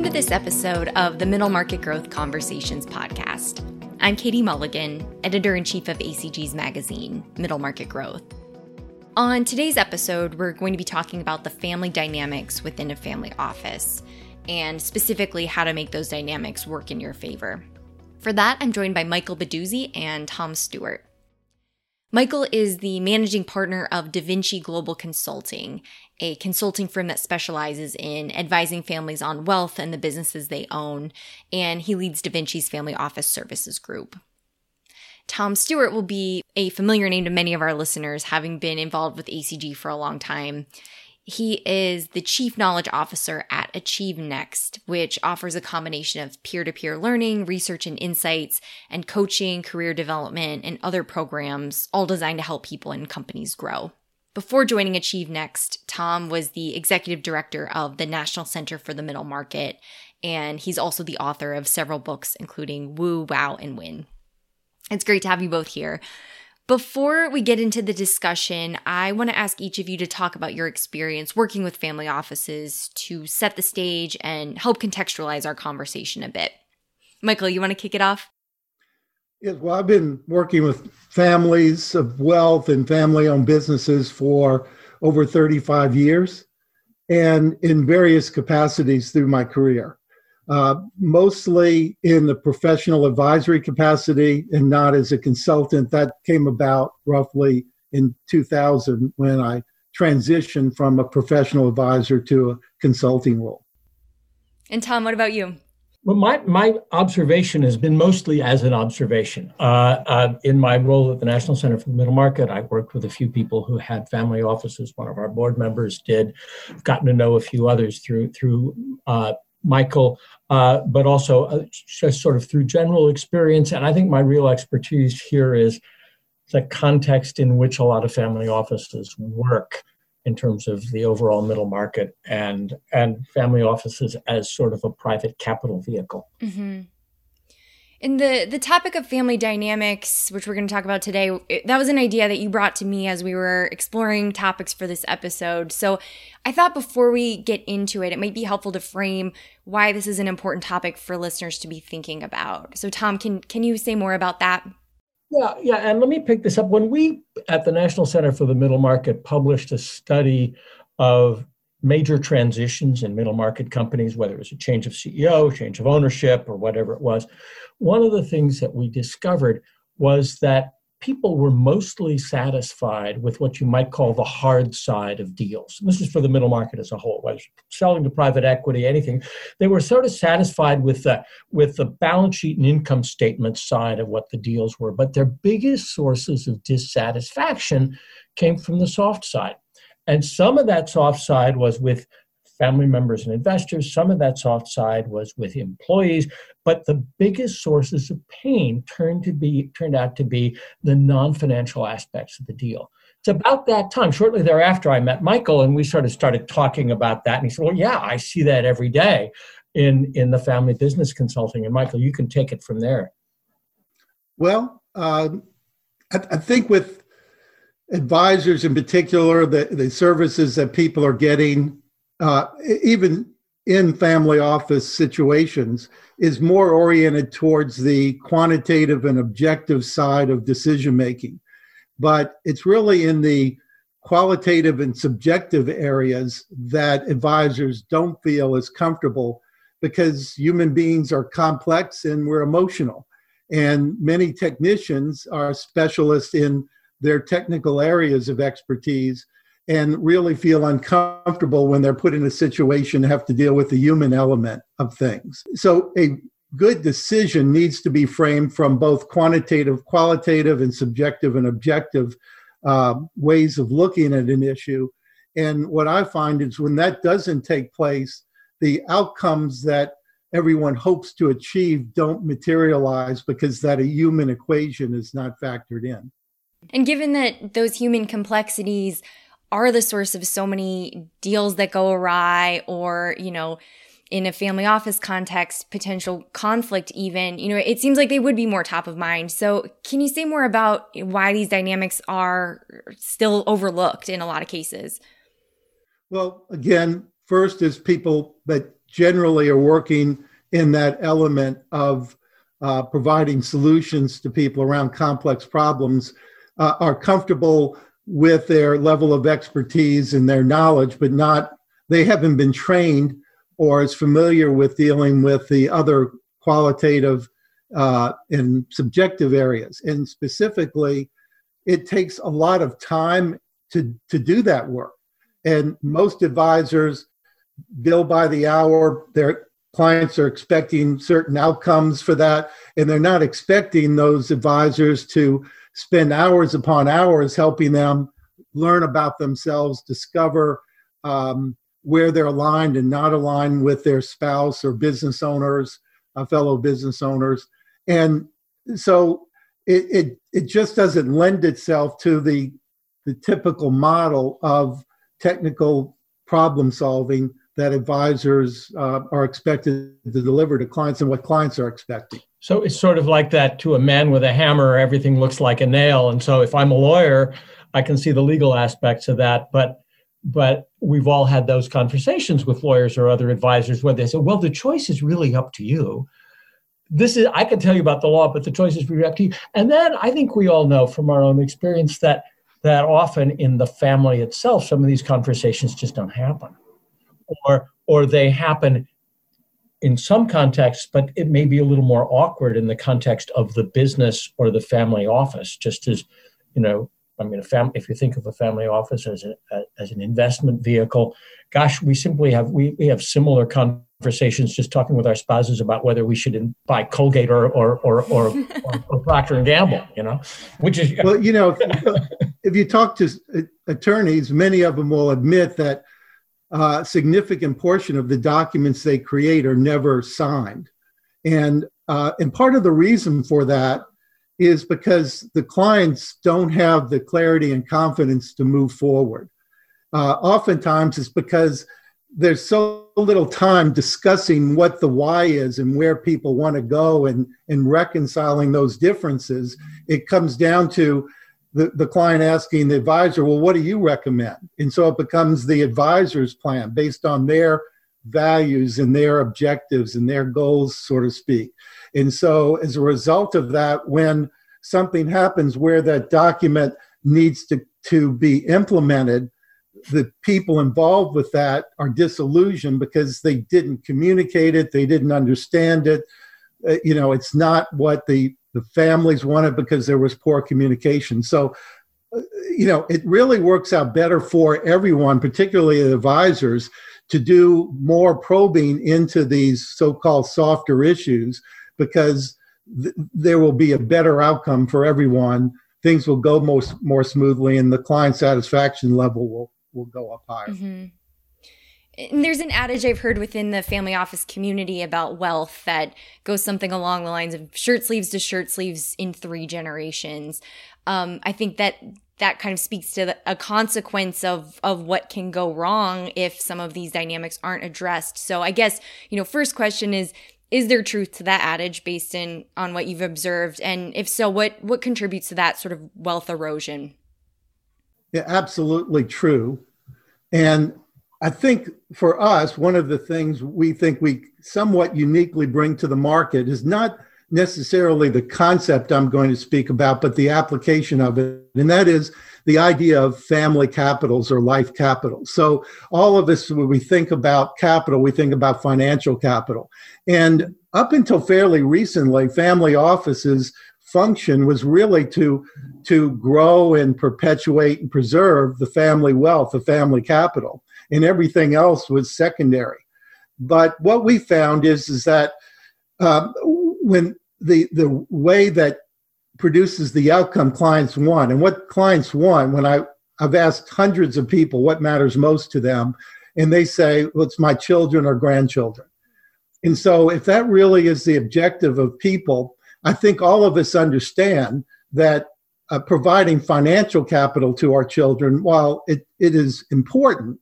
Welcome to this episode of the Middle Market Growth Conversations podcast. I'm Katie Mulligan, editor in chief of ACG's magazine, Middle Market Growth. On today's episode, we're going to be talking about the family dynamics within a family office, and specifically how to make those dynamics work in your favor. For that, I'm joined by Michael Beduzzi and Tom Stewart. Michael is the managing partner of Da Vinci Global Consulting, a consulting firm that specializes in advising families on wealth and the businesses they own, and he leads Da Vinci's Family Office Services Group. Tom Stewart will be a familiar name to many of our listeners, having been involved with ACG for a long time. He is the Chief Knowledge Officer at AchieveNext, which offers a combination of peer to peer learning, research and insights, and coaching, career development, and other programs, all designed to help people and companies grow. Before joining AchieveNext, Tom was the executive director of the National Center for the Middle Market, and he's also the author of several books, including Woo, Wow, and Win. It's great to have you both here. Before we get into the discussion, I want to ask each of you to talk about your experience working with family offices to set the stage and help contextualize our conversation a bit. Michael, you want to kick it off? Yes, well, I've been working with families of wealth and family owned businesses for over 35 years and in various capacities through my career uh, mostly in the professional advisory capacity and not as a consultant. That came about roughly in 2000 when I transitioned from a professional advisor to a consulting role. And Tom, what about you? Well, my, my observation has been mostly as an observation. Uh, uh, in my role at the National Center for the Middle Market, I worked with a few people who had family offices. One of our board members did. I've gotten to know a few others through through uh, Michael, uh, but also uh, just sort of through general experience. And I think my real expertise here is the context in which a lot of family offices work in terms of the overall middle market and and family offices as sort of a private capital vehicle. Mm-hmm. In the the topic of family dynamics, which we're going to talk about today, it, that was an idea that you brought to me as we were exploring topics for this episode. So, I thought before we get into it, it might be helpful to frame why this is an important topic for listeners to be thinking about. So, Tom, can can you say more about that? Yeah, yeah, and let me pick this up. When we at the National Center for the Middle Market published a study of major transitions in middle market companies, whether it was a change of CEO, change of ownership, or whatever it was, one of the things that we discovered was that people were mostly satisfied with what you might call the hard side of deals. This is for the middle market as a whole, whether selling to private equity, anything. They were sort of satisfied with the with the balance sheet and income statement side of what the deals were, but their biggest sources of dissatisfaction came from the soft side. And some of that soft side was with family members and investors. Some of that soft side was with employees, but the biggest sources of pain turned to be turned out to be the non-financial aspects of the deal. It's about that time, shortly thereafter, I met Michael, and we sort of started talking about that. And he said, "Well, yeah, I see that every day in in the family business consulting." And Michael, you can take it from there. Well, uh, I, I think with advisors in particular, the, the services that people are getting uh, even in family office situations, is more oriented towards the quantitative and objective side of decision making. But it's really in the qualitative and subjective areas that advisors don't feel as comfortable because human beings are complex and we're emotional. And many technicians are specialists in their technical areas of expertise and really feel uncomfortable when they're put in a situation to have to deal with the human element of things. So a good decision needs to be framed from both quantitative, qualitative, and subjective and objective uh, ways of looking at an issue. And what I find is when that doesn't take place, the outcomes that everyone hopes to achieve don't materialize because that a human equation is not factored in. And given that those human complexities are the source of so many deals that go awry or, you know, in a family office context, potential conflict, even, you know, it seems like they would be more top of mind. So, can you say more about why these dynamics are still overlooked in a lot of cases? Well, again, first is people that generally are working in that element of uh, providing solutions to people around complex problems uh, are comfortable with their level of expertise and their knowledge, but not they haven't been trained or as familiar with dealing with the other qualitative uh, and subjective areas. And specifically, it takes a lot of time to, to do that work. And most advisors bill by the hour. Their clients are expecting certain outcomes for that, and they're not expecting those advisors to spend hours upon hours helping them learn about themselves, discover um, where they're aligned and not aligned with their spouse or business owners, uh, fellow business owners. And so it, it, it just doesn't lend itself to the, the typical model of technical problem solving that advisors uh, are expected to deliver to clients and what clients are expecting. So it's sort of like that to a man with a hammer, everything looks like a nail. And so if I'm a lawyer, I can see the legal aspects of that. But but we've all had those conversations with lawyers or other advisors where they say, well, the choice is really up to you. This is I can tell you about the law, but the choice is really up to you. And then I think we all know from our own experience that that often in the family itself, some of these conversations just don't happen. Or or they happen in some contexts, but it may be a little more awkward in the context of the business or the family office, just as, you know, I mean, a fam- if you think of a family office as, a, as an investment vehicle, gosh, we simply have, we, we have similar conversations just talking with our spouses about whether we should in, buy Colgate or, or, or, or, or, or Procter and Gamble, you know, which is. Well, you know, if, if you talk to attorneys, many of them will admit that uh, significant portion of the documents they create are never signed. And, uh, and part of the reason for that is because the clients don't have the clarity and confidence to move forward. Uh, oftentimes, it's because there's so little time discussing what the why is and where people want to go and, and reconciling those differences. It comes down to the, the client asking the advisor, well, what do you recommend? And so it becomes the advisor's plan based on their values and their objectives and their goals, so to speak. And so as a result of that, when something happens where that document needs to, to be implemented, the people involved with that are disillusioned because they didn't communicate it, they didn't understand it. Uh, you know, it's not what the the families wanted because there was poor communication. So, you know, it really works out better for everyone, particularly the advisors, to do more probing into these so-called softer issues because th- there will be a better outcome for everyone. Things will go most more smoothly, and the client satisfaction level will will go up higher. Mm-hmm. And there's an adage I've heard within the family office community about wealth that goes something along the lines of shirt sleeves to shirt sleeves in three generations. Um, I think that that kind of speaks to the, a consequence of of what can go wrong if some of these dynamics aren't addressed. So I guess you know, first question is is there truth to that adage based in on what you've observed and if so what what contributes to that sort of wealth erosion yeah absolutely true and I think for us, one of the things we think we somewhat uniquely bring to the market is not necessarily the concept I'm going to speak about, but the application of it. And that is the idea of family capitals or life capital. So, all of us, when we think about capital, we think about financial capital. And up until fairly recently, family offices function was really to to grow and perpetuate and preserve the family wealth, the family capital and everything else was secondary. But what we found is is that um, when the the way that produces the outcome clients want, and what clients want, when I I've asked hundreds of people what matters most to them, and they say, well, it's my children or grandchildren. And so, if that really is the objective of people, I think all of us understand that uh, providing financial capital to our children, while it, it is important,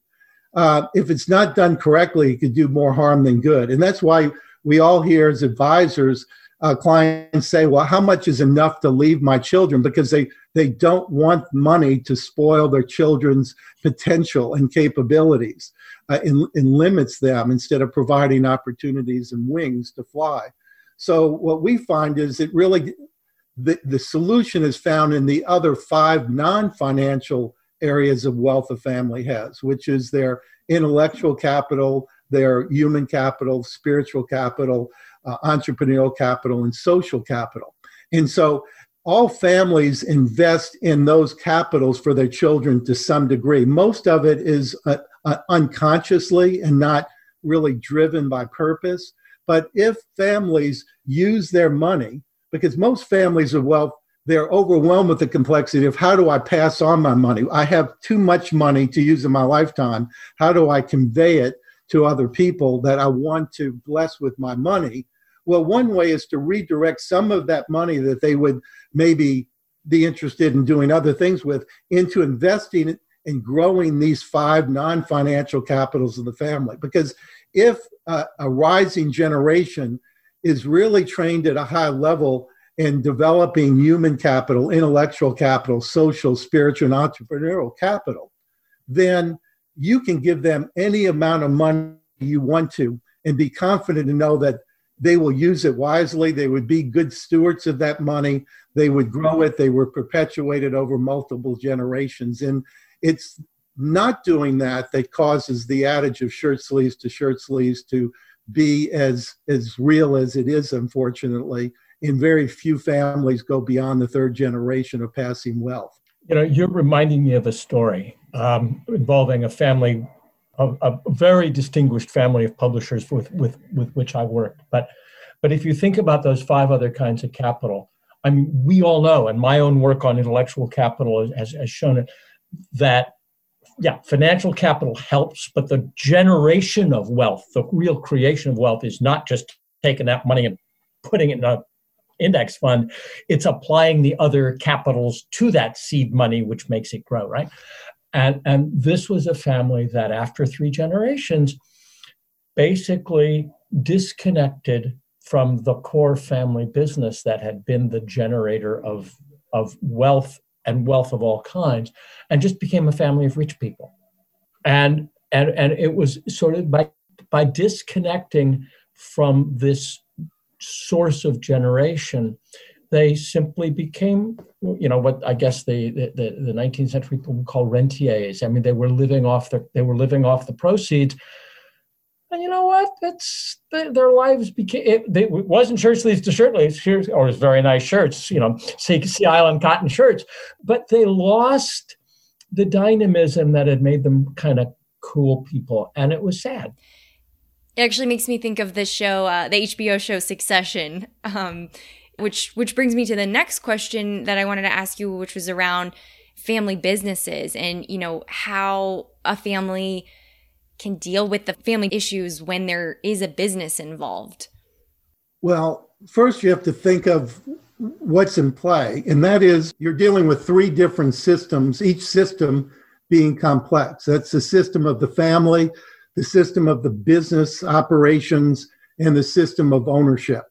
uh, if it's not done correctly, it could do more harm than good. And that's why we all here as advisors uh, clients say, "Well, how much is enough to leave my children?" Because they they don't want money to spoil their children's potential and capabilities, uh, and, and limits them instead of providing opportunities and wings to fly. So what we find is it really the, the solution is found in the other five non-financial areas of wealth a family has, which is their intellectual capital, their human capital, spiritual capital, uh, entrepreneurial capital, and social capital. And so all families invest in those capitals for their children to some degree. Most of it is uh, uh, unconsciously and not really driven by purpose. But if families use their money, because most families of wealth, they're overwhelmed with the complexity of how do I pass on my money? I have too much money to use in my lifetime. How do I convey it to other people that I want to bless with my money? Well, one way is to redirect some of that money that they would maybe be interested in doing other things with into investing and growing these five non financial capitals of the family. Because if uh, a rising generation is really trained at a high level in developing human capital, intellectual capital, social, spiritual, and entrepreneurial capital, then you can give them any amount of money you want to and be confident to know that they will use it wisely. They would be good stewards of that money. They would grow it. They were perpetuated over multiple generations. And it's not doing that that causes the adage of shirt sleeves to shirt sleeves to be as as real as it is unfortunately in very few families go beyond the third generation of passing wealth you know, you're reminding me of a story um, involving a family, a, a, very distinguished family of publishers with, with, with which I worked. But, but if you think about those five other kinds of capital, I mean, we all know, and my own work on intellectual capital has, has shown it, that yeah, financial capital helps, but the generation of wealth, the real creation of wealth, is not just taking that money and putting it in a index fund, it's applying the other capitals to that seed money, which makes it grow, right? And, and this was a family that, after three generations, basically disconnected from the core family business that had been the generator of, of wealth and wealth of all kinds, and just became a family of rich people. And, and, and it was sort of by, by disconnecting from this source of generation, they simply became, you know, what I guess the, the, the 19th century people call rentiers. I mean, they were living off the they were living off the proceeds. And you know what? That's their lives became. It, it wasn't shirt sleeves to shirt sleeves, or it was very nice shirts, you know, Sea, sea Island cotton shirts. But they lost the dynamism that had made them kind of cool people, and it was sad. It actually makes me think of the show, uh, the HBO show Succession, um, which which brings me to the next question that I wanted to ask you, which was around family businesses and you know how a family can deal with the family issues when there is a business involved. Well, first you have to think of what's in play, and that is you're dealing with three different systems, each system being complex. That's the system of the family, the system of the business operations, and the system of ownership.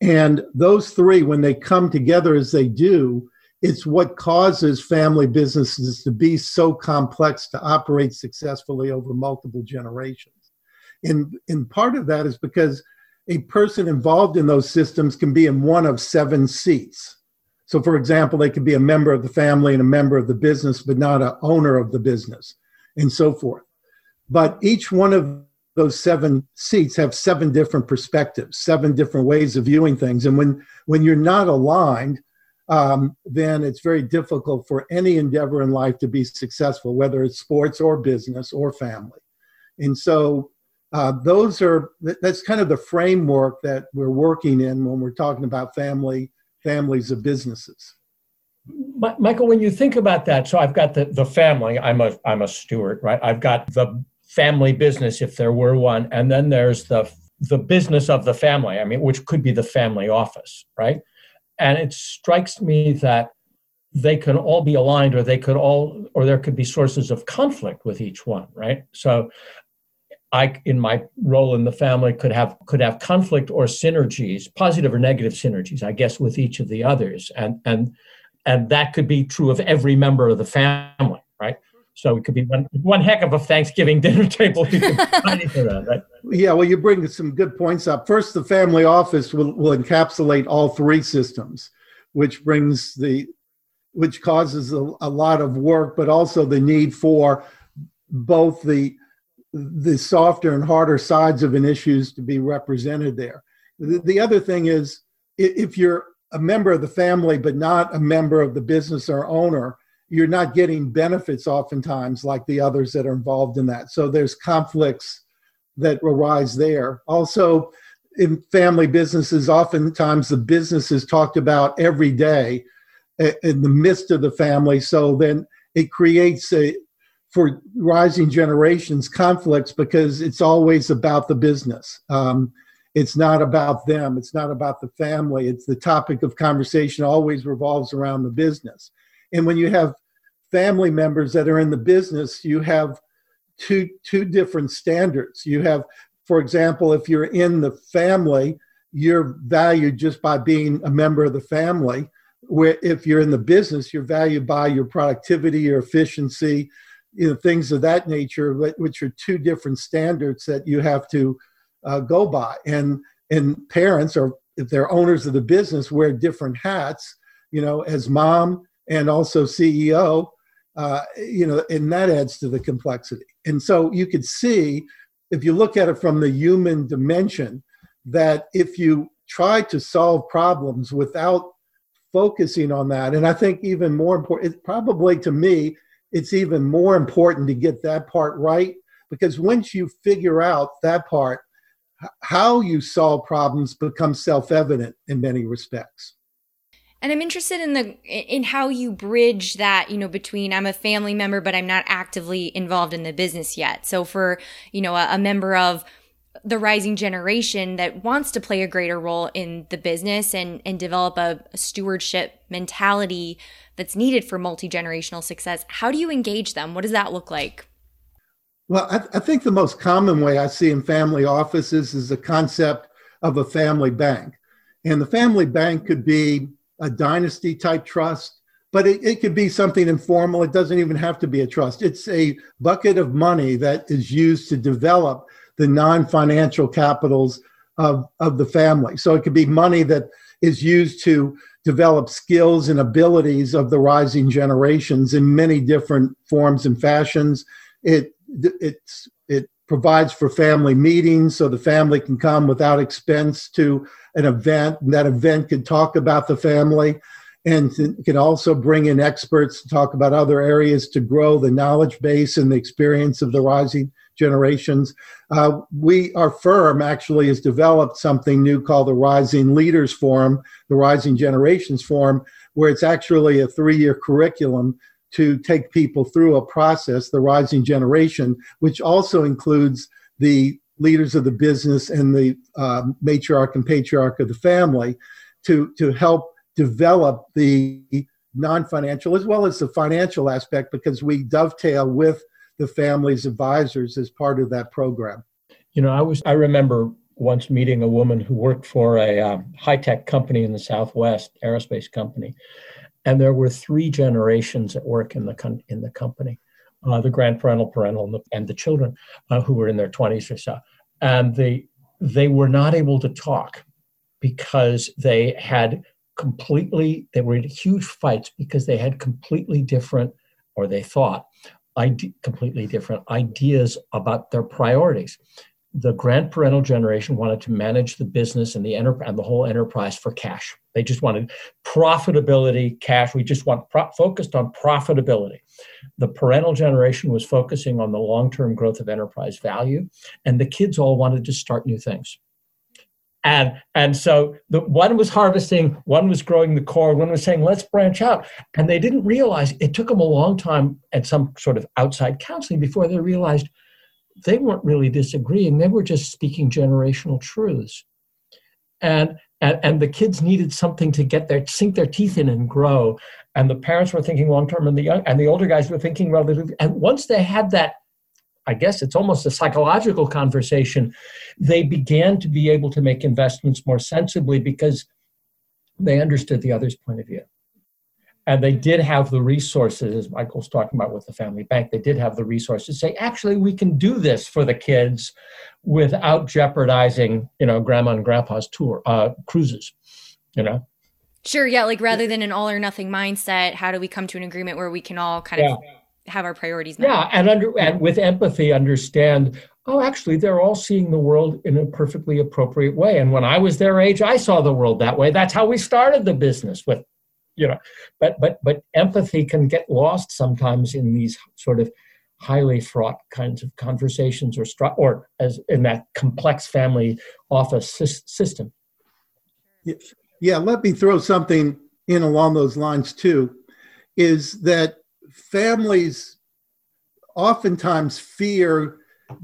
And those three, when they come together as they do, it's what causes family businesses to be so complex to operate successfully over multiple generations. And, and part of that is because a person involved in those systems can be in one of seven seats. So, for example, they could be a member of the family and a member of the business, but not an owner of the business, and so forth. But each one of those seven seats have seven different perspectives, seven different ways of viewing things. And when, when you're not aligned, um, then it's very difficult for any endeavor in life to be successful, whether it's sports or business or family. And so uh, those are that's kind of the framework that we're working in when we're talking about family families of businesses. Michael, when you think about that, so I've got the, the family. I'm a I'm a steward, right? I've got the family business if there were one and then there's the the business of the family i mean which could be the family office right and it strikes me that they can all be aligned or they could all or there could be sources of conflict with each one right so I, in my role in the family, could have could have conflict or synergies, positive or negative synergies, I guess, with each of the others, and and and that could be true of every member of the family, right? So it could be one, one heck of a Thanksgiving dinner table around, right? Yeah, well, you bring some good points up. First, the family office will, will encapsulate all three systems, which brings the which causes a, a lot of work, but also the need for both the the softer and harder sides of an issues to be represented there. The, the other thing is if you're a member of the family but not a member of the business or owner, you're not getting benefits oftentimes like the others that are involved in that. So there's conflicts that arise there. Also, in family businesses, oftentimes the business is talked about every day in the midst of the family. So then it creates a for rising generations conflicts because it's always about the business. Um, it's not about them. It's not about the family. It's the topic of conversation always revolves around the business. And when you have family members that are in the business, you have two two different standards. You have, for example, if you're in the family, you're valued just by being a member of the family. Where if you're in the business, you're valued by your productivity, your efficiency, you know, things of that nature, which are two different standards that you have to uh, go by. And and parents, or if they're owners of the business, wear different hats. You know, as mom and also CEO, uh, you know, and that adds to the complexity. And so you could see, if you look at it from the human dimension, that if you try to solve problems without focusing on that, and I think even more important, probably to me, it's even more important to get that part right because once you figure out that part, how you solve problems becomes self-evident in many respects. And I'm interested in the in how you bridge that, you know, between I'm a family member but I'm not actively involved in the business yet. So for, you know, a, a member of the rising generation that wants to play a greater role in the business and and develop a, stewardship mentality that's needed for multi-generational success, how do you engage them? What does that look like? Well, I, I think the most common way I see in family offices is the concept of a family bank. And the family bank could be a dynasty type trust, but it, it could be something informal. It doesn't even have to be a trust. It's a bucket of money that is used to develop the non financial capitals of, of the family. So it could be money that is used to develop skills and abilities of the rising generations in many different forms and fashions. It, it's, it provides for family meetings so the family can come without expense to an event, and that event can talk about the family and can also bring in experts to talk about other areas to grow the knowledge base and the experience of the rising generations. Uh, we, our firm actually has developed something new called the Rising Leaders Forum, the Rising Generations Forum, where it's actually a three year curriculum to take people through a process, the rising generation, which also includes the leaders of the business and the uh, matriarch and patriarch of the family to, to help develop the non-financial as well as the financial aspect because we dovetail with the family's advisors as part of that program. You know, I was I remember once meeting a woman who worked for a um, high-tech company in the Southwest, aerospace company, and there were three generations at work in the in the company uh, the grandparental, parental, and the, and the children uh, who were in their 20s or so. And they, they were not able to talk because they had completely, they were in huge fights because they had completely different, or they thought, ide- completely different ideas about their priorities the grandparental generation wanted to manage the business and the enter- and the whole enterprise for cash. They just wanted profitability, cash. We just want pro- focused on profitability. The parental generation was focusing on the long-term growth of enterprise value, and the kids all wanted to start new things. And and so the one was harvesting, one was growing the core, one was saying let's branch out, and they didn't realize it took them a long time and some sort of outside counseling before they realized they weren't really disagreeing. They were just speaking generational truths. And and, and the kids needed something to get their sink their teeth in and grow. And the parents were thinking long term and the young, and the older guys were thinking relatively and once they had that I guess it's almost a psychological conversation, they began to be able to make investments more sensibly because they understood the other's point of view. And they did have the resources, as Michael's talking about with the family bank, they did have the resources to say, actually, we can do this for the kids without jeopardizing, you know, grandma and grandpa's tour uh, cruises, you know. Sure, yeah, like rather than an all or nothing mindset, how do we come to an agreement where we can all kind yeah. of have our priorities met? Yeah, and under and with empathy understand, oh, actually they're all seeing the world in a perfectly appropriate way. And when I was their age, I saw the world that way. That's how we started the business with you know, but but but empathy can get lost sometimes in these sort of highly fraught kinds of conversations or or as in that complex family office system. Yeah, let me throw something in along those lines too. Is that families oftentimes fear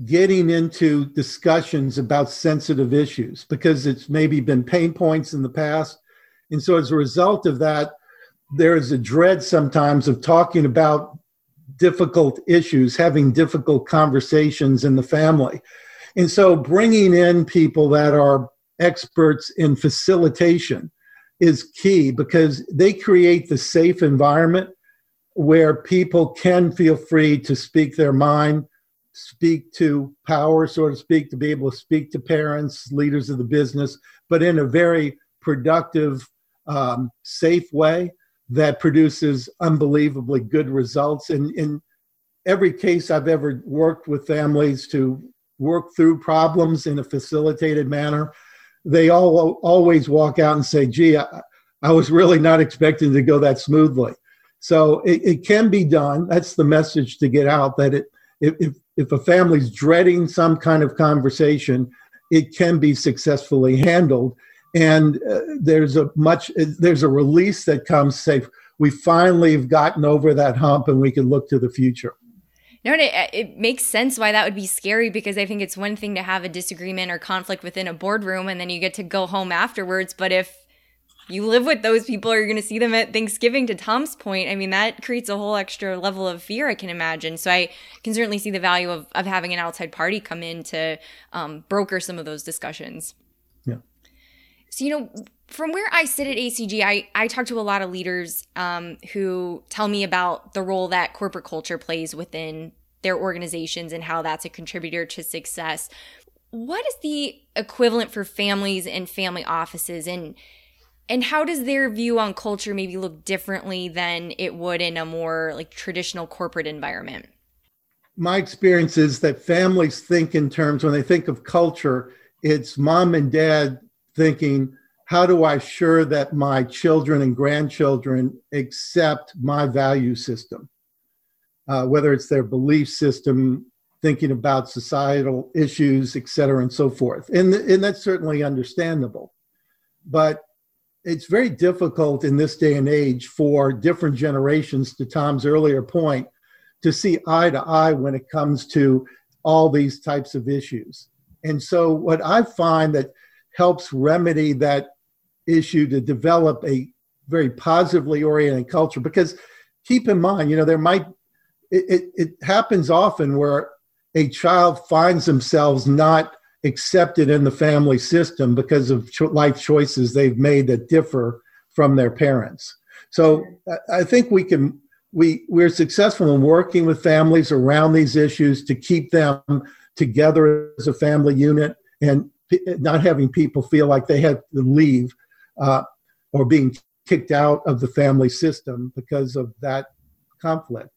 getting into discussions about sensitive issues because it's maybe been pain points in the past. And so, as a result of that, there is a dread sometimes of talking about difficult issues, having difficult conversations in the family. And so, bringing in people that are experts in facilitation is key because they create the safe environment where people can feel free to speak their mind, speak to power, so to speak, to be able to speak to parents, leaders of the business, but in a very productive, um, safe way that produces unbelievably good results. And in every case I've ever worked with families to work through problems in a facilitated manner, they all always walk out and say, gee, I, I was really not expecting to go that smoothly. So it, it, can be done. That's the message to get out that it, if, if a family's dreading some kind of conversation, it can be successfully handled. And uh, there's a much, there's a release that comes, say, we finally have gotten over that hump and we can look to the future. No, it, it makes sense why that would be scary because I think it's one thing to have a disagreement or conflict within a boardroom and then you get to go home afterwards. But if you live with those people or you're going to see them at Thanksgiving, to Tom's point, I mean, that creates a whole extra level of fear, I can imagine. So I can certainly see the value of, of having an outside party come in to um, broker some of those discussions. So, you know, from where I sit at ACG, I, I talk to a lot of leaders um, who tell me about the role that corporate culture plays within their organizations and how that's a contributor to success. What is the equivalent for families and family offices and and how does their view on culture maybe look differently than it would in a more like traditional corporate environment? My experience is that families think in terms when they think of culture, it's mom and dad thinking how do I assure that my children and grandchildren accept my value system? Uh, whether it's their belief system, thinking about societal issues, et cetera, and so forth. And, and that's certainly understandable. But it's very difficult in this day and age for different generations, to Tom's earlier point, to see eye to eye when it comes to all these types of issues. And so, what I find that helps remedy that issue to develop a very positively oriented culture. Because keep in mind you know there might it, it, it, happens often where a child finds themselves not accepted in the family system because of cho- life choices they've made that differ from their parents. So i think we can we we're successful in working with families around these issues to keep them together as a family unit and not having people feel like they have to leave uh, or being kicked out of the family system because of that conflict.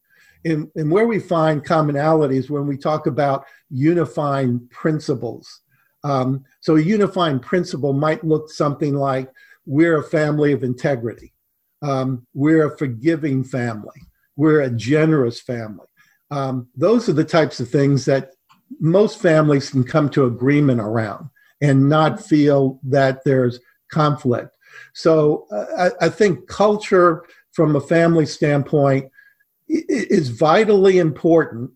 And, and where we find commonalities when we talk about unifying principles. Um, so, a unifying principle might look something like we're a family of integrity, um, we're a forgiving family, we're a generous family. Um, those are the types of things that most families can come to agreement around and not feel that there's conflict. So uh, I, I, think culture, from a family standpoint, is vitally important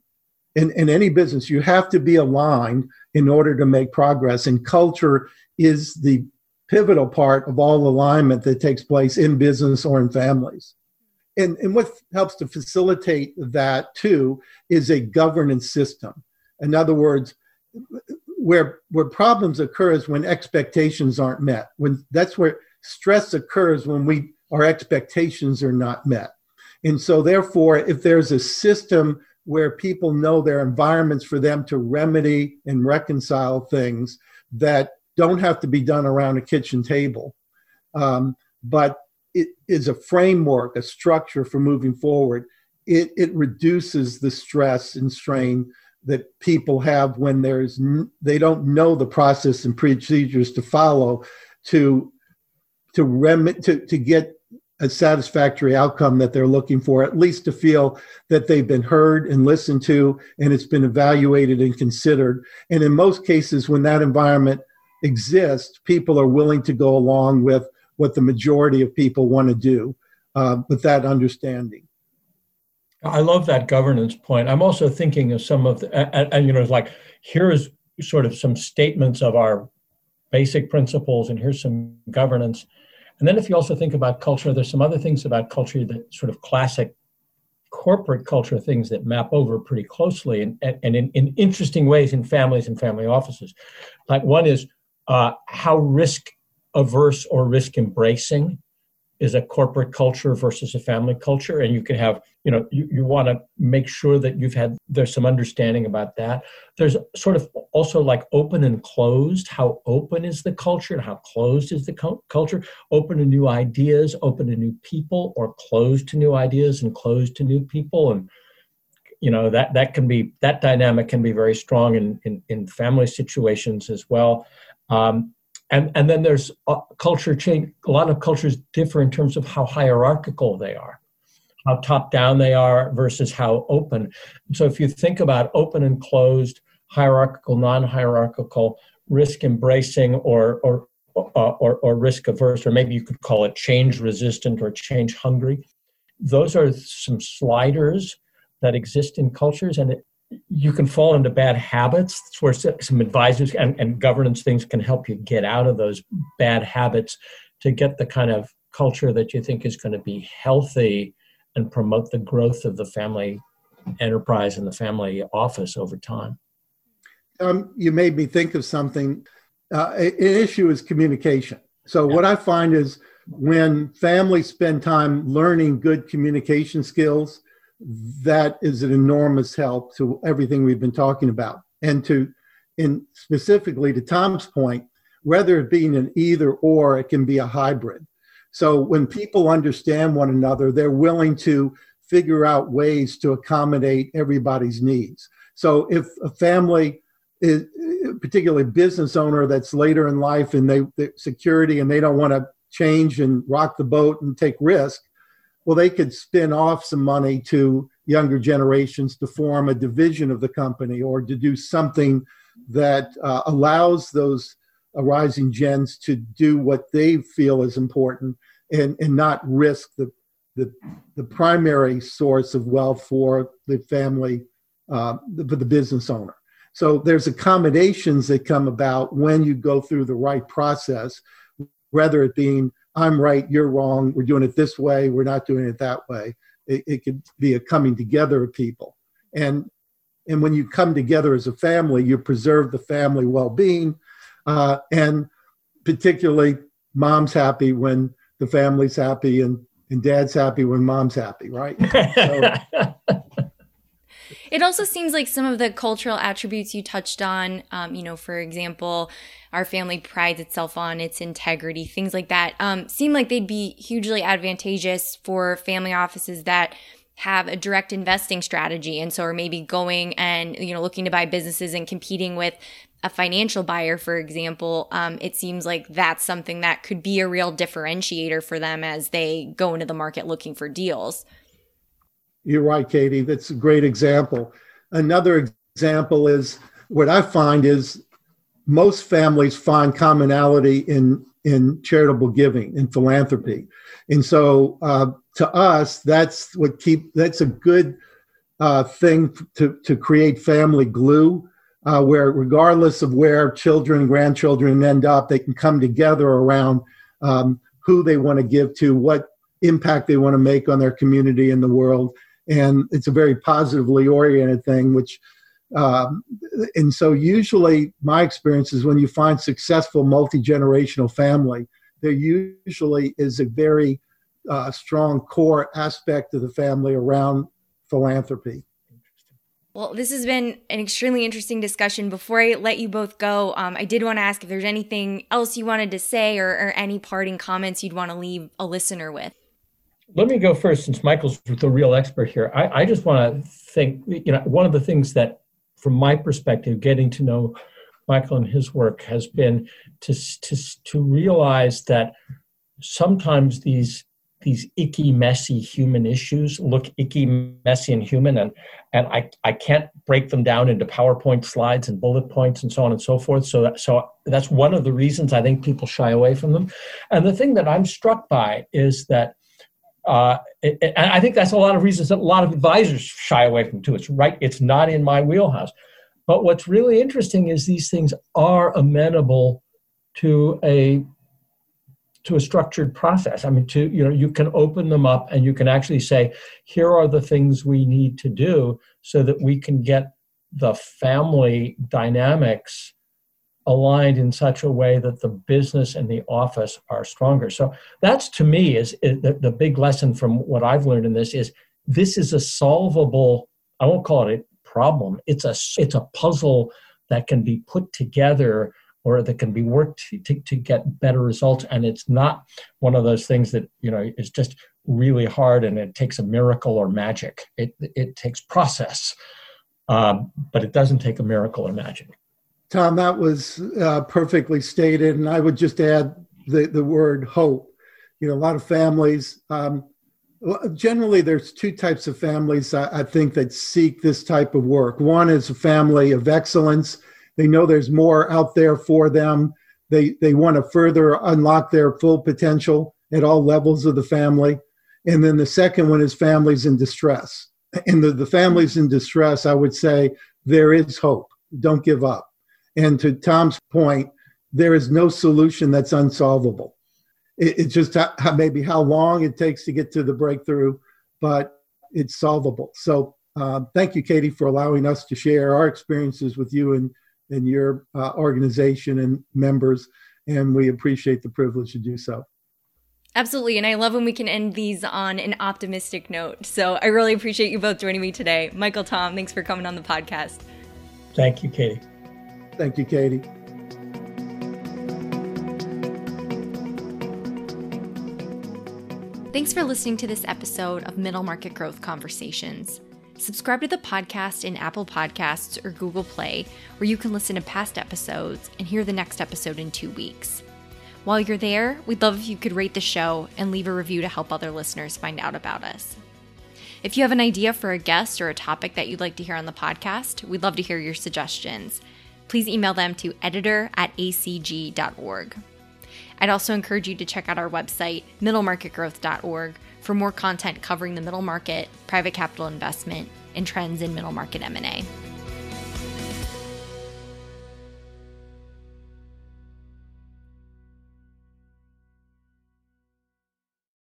in, in any business. You have to be aligned in order to make progress, and culture is the pivotal part of all alignment that takes place in business or in families. And, and what helps to facilitate that too is a governance system. In other words, where where problems occur is when expectations aren't met. When that's where stress occurs when we our expectations are not met. And so therefore, if there's a system where people know their environments for them to remedy and reconcile things that don't have to be done around a kitchen table, um, but it is a framework, a structure for moving forward. It, it reduces the stress and strain that people have when there's they don't know the process and procedures to follow to to rem to, to get a satisfactory outcome that they're looking for at least to feel that they've been heard and listened to and it's been evaluated and considered. And in most cases when that environment exists people are willing to go along with what the majority of people want to do uh, with that understanding I love that governance point. I'm also thinking of some of the, and, and you know, it's like here's sort of some statements of our basic principles, and here's some governance. And then if you also think about culture, there's some other things about culture that sort of classic corporate culture things that map over pretty closely and, and in, in interesting ways in families and family offices. Like one is uh, how risk averse or risk embracing is a corporate culture versus a family culture. And you can have you know you, you want to make sure that you've had there's some understanding about that. There's sort of also like open and closed how open is the culture and how closed is the co- culture? Open to new ideas open to new people or closed to new ideas and closed to new people. And you know that that can be that dynamic can be very strong in in, in family situations as well. Um, and and then there's culture change a lot of cultures differ in terms of how hierarchical they are how top down they are versus how open. So if you think about open and closed hierarchical non-hierarchical risk embracing or or uh, or, or risk averse or maybe you could call it change resistant or change hungry those are some sliders that exist in cultures and it, you can fall into bad habits That's where some advisors and, and governance things can help you get out of those bad habits to get the kind of culture that you think is going to be healthy and promote the growth of the family enterprise and the family office over time. Um, you made me think of something. Uh, an issue is communication. So, yeah. what I find is when families spend time learning good communication skills, that is an enormous help to everything we've been talking about. And to, in specifically to Tom's point, rather it being an either or, it can be a hybrid. So when people understand one another, they're willing to figure out ways to accommodate everybody's needs. So if a family is particularly business owner that's later in life and they security and they don't want to change and rock the boat and take risk, well, they could spin off some money to younger generations to form a division of the company or to do something that uh, allows those rising gens to do what they feel is important and, and not risk the, the, the primary source of wealth for the family, uh, for the business owner. So there's accommodations that come about when you go through the right process, whether it being I'm right, you're wrong, we're doing it this way, we're not doing it that way. It, it could be a coming together of people. And and when you come together as a family, you preserve the family well-being, uh, and particularly mom's happy when the family's happy, and and dad's happy when mom's happy, right? So, it also seems like some of the cultural attributes you touched on, um, you know, for example, our family prides itself on its integrity, things like that, um, seem like they'd be hugely advantageous for family offices that have a direct investing strategy and so are maybe going and you know looking to buy businesses and competing with a financial buyer for example. Um, it seems like that's something that could be a real differentiator for them as they go into the market looking for deals you're right, Katie. That's a great example. Another example is what I find is most families find commonality in in charitable giving in philanthropy, and so uh, to us, that's what keep that's a good uh, thing to to create family glue. Uh, where regardless of where children and grandchildren end up, they can come together around um, who they want to give to, what impact they want to make on their community and the world, and it's a very positively oriented thing, which Um, and so, usually, my experience is when you find successful multi generational family, there usually is a very uh, strong core aspect of the family around philanthropy. Well, this has been an extremely interesting discussion. Before I let you both go, um, I did want to ask if there's anything else you wanted to say or, or any parting comments you'd want to leave a listener with. Let me go first, since Michael's the real expert here. I, I just want to think, you know, one of the things that, from my perspective, getting to know Michael and his work has been to, to, to realize that sometimes these these icky, messy human issues look icky, messy, and human, and and I, I can't break them down into PowerPoint slides and bullet points and so on and so forth. So that, so that's one of the reasons I think people shy away from them. And the thing that I'm struck by is that. Uh, and I think that's a lot of reasons that a lot of advisors shy away from too. It's right; it's not in my wheelhouse. But what's really interesting is these things are amenable to a to a structured process. I mean, to you know, you can open them up and you can actually say, here are the things we need to do so that we can get the family dynamics aligned in such a way that the business and the office are stronger. So that's to me is, is the, the big lesson from what I've learned in this is this is a solvable. I won't call it a problem. It's a it's a puzzle that can be put together or that can be worked to, to, to, get better results and it's not one of those things that you know is just really hard and it takes a miracle or magic it, it takes process um, but it doesn't take a miracle or magic tom that was uh, perfectly stated and i would just add the, the word hope you know a lot of families um, generally there's two types of families I, I think that seek this type of work one is a family of excellence they know there's more out there for them. They, they want to further unlock their full potential at all levels of the family. And then the second one is families in distress. And the, the families in distress, I would say there is hope. Don't give up. And to Tom's point, there is no solution that's unsolvable. It, it's just how, maybe how long it takes to get to the breakthrough, but it's solvable. So uh, thank you, Katie, for allowing us to share our experiences with you and and your uh, organization and members, and we appreciate the privilege to do so. Absolutely. And I love when we can end these on an optimistic note. So I really appreciate you both joining me today. Michael, Tom, thanks for coming on the podcast. Thank you, Katie. Thank you, Katie. Thanks for listening to this episode of Middle Market Growth Conversations. Subscribe to the podcast in Apple Podcasts or Google Play, where you can listen to past episodes and hear the next episode in two weeks. While you're there, we'd love if you could rate the show and leave a review to help other listeners find out about us. If you have an idea for a guest or a topic that you'd like to hear on the podcast, we'd love to hear your suggestions. Please email them to editor at acg.org. I'd also encourage you to check out our website, middlemarketgrowth.org, for more content covering the middle market, private capital investment, and trends in middle market M&A.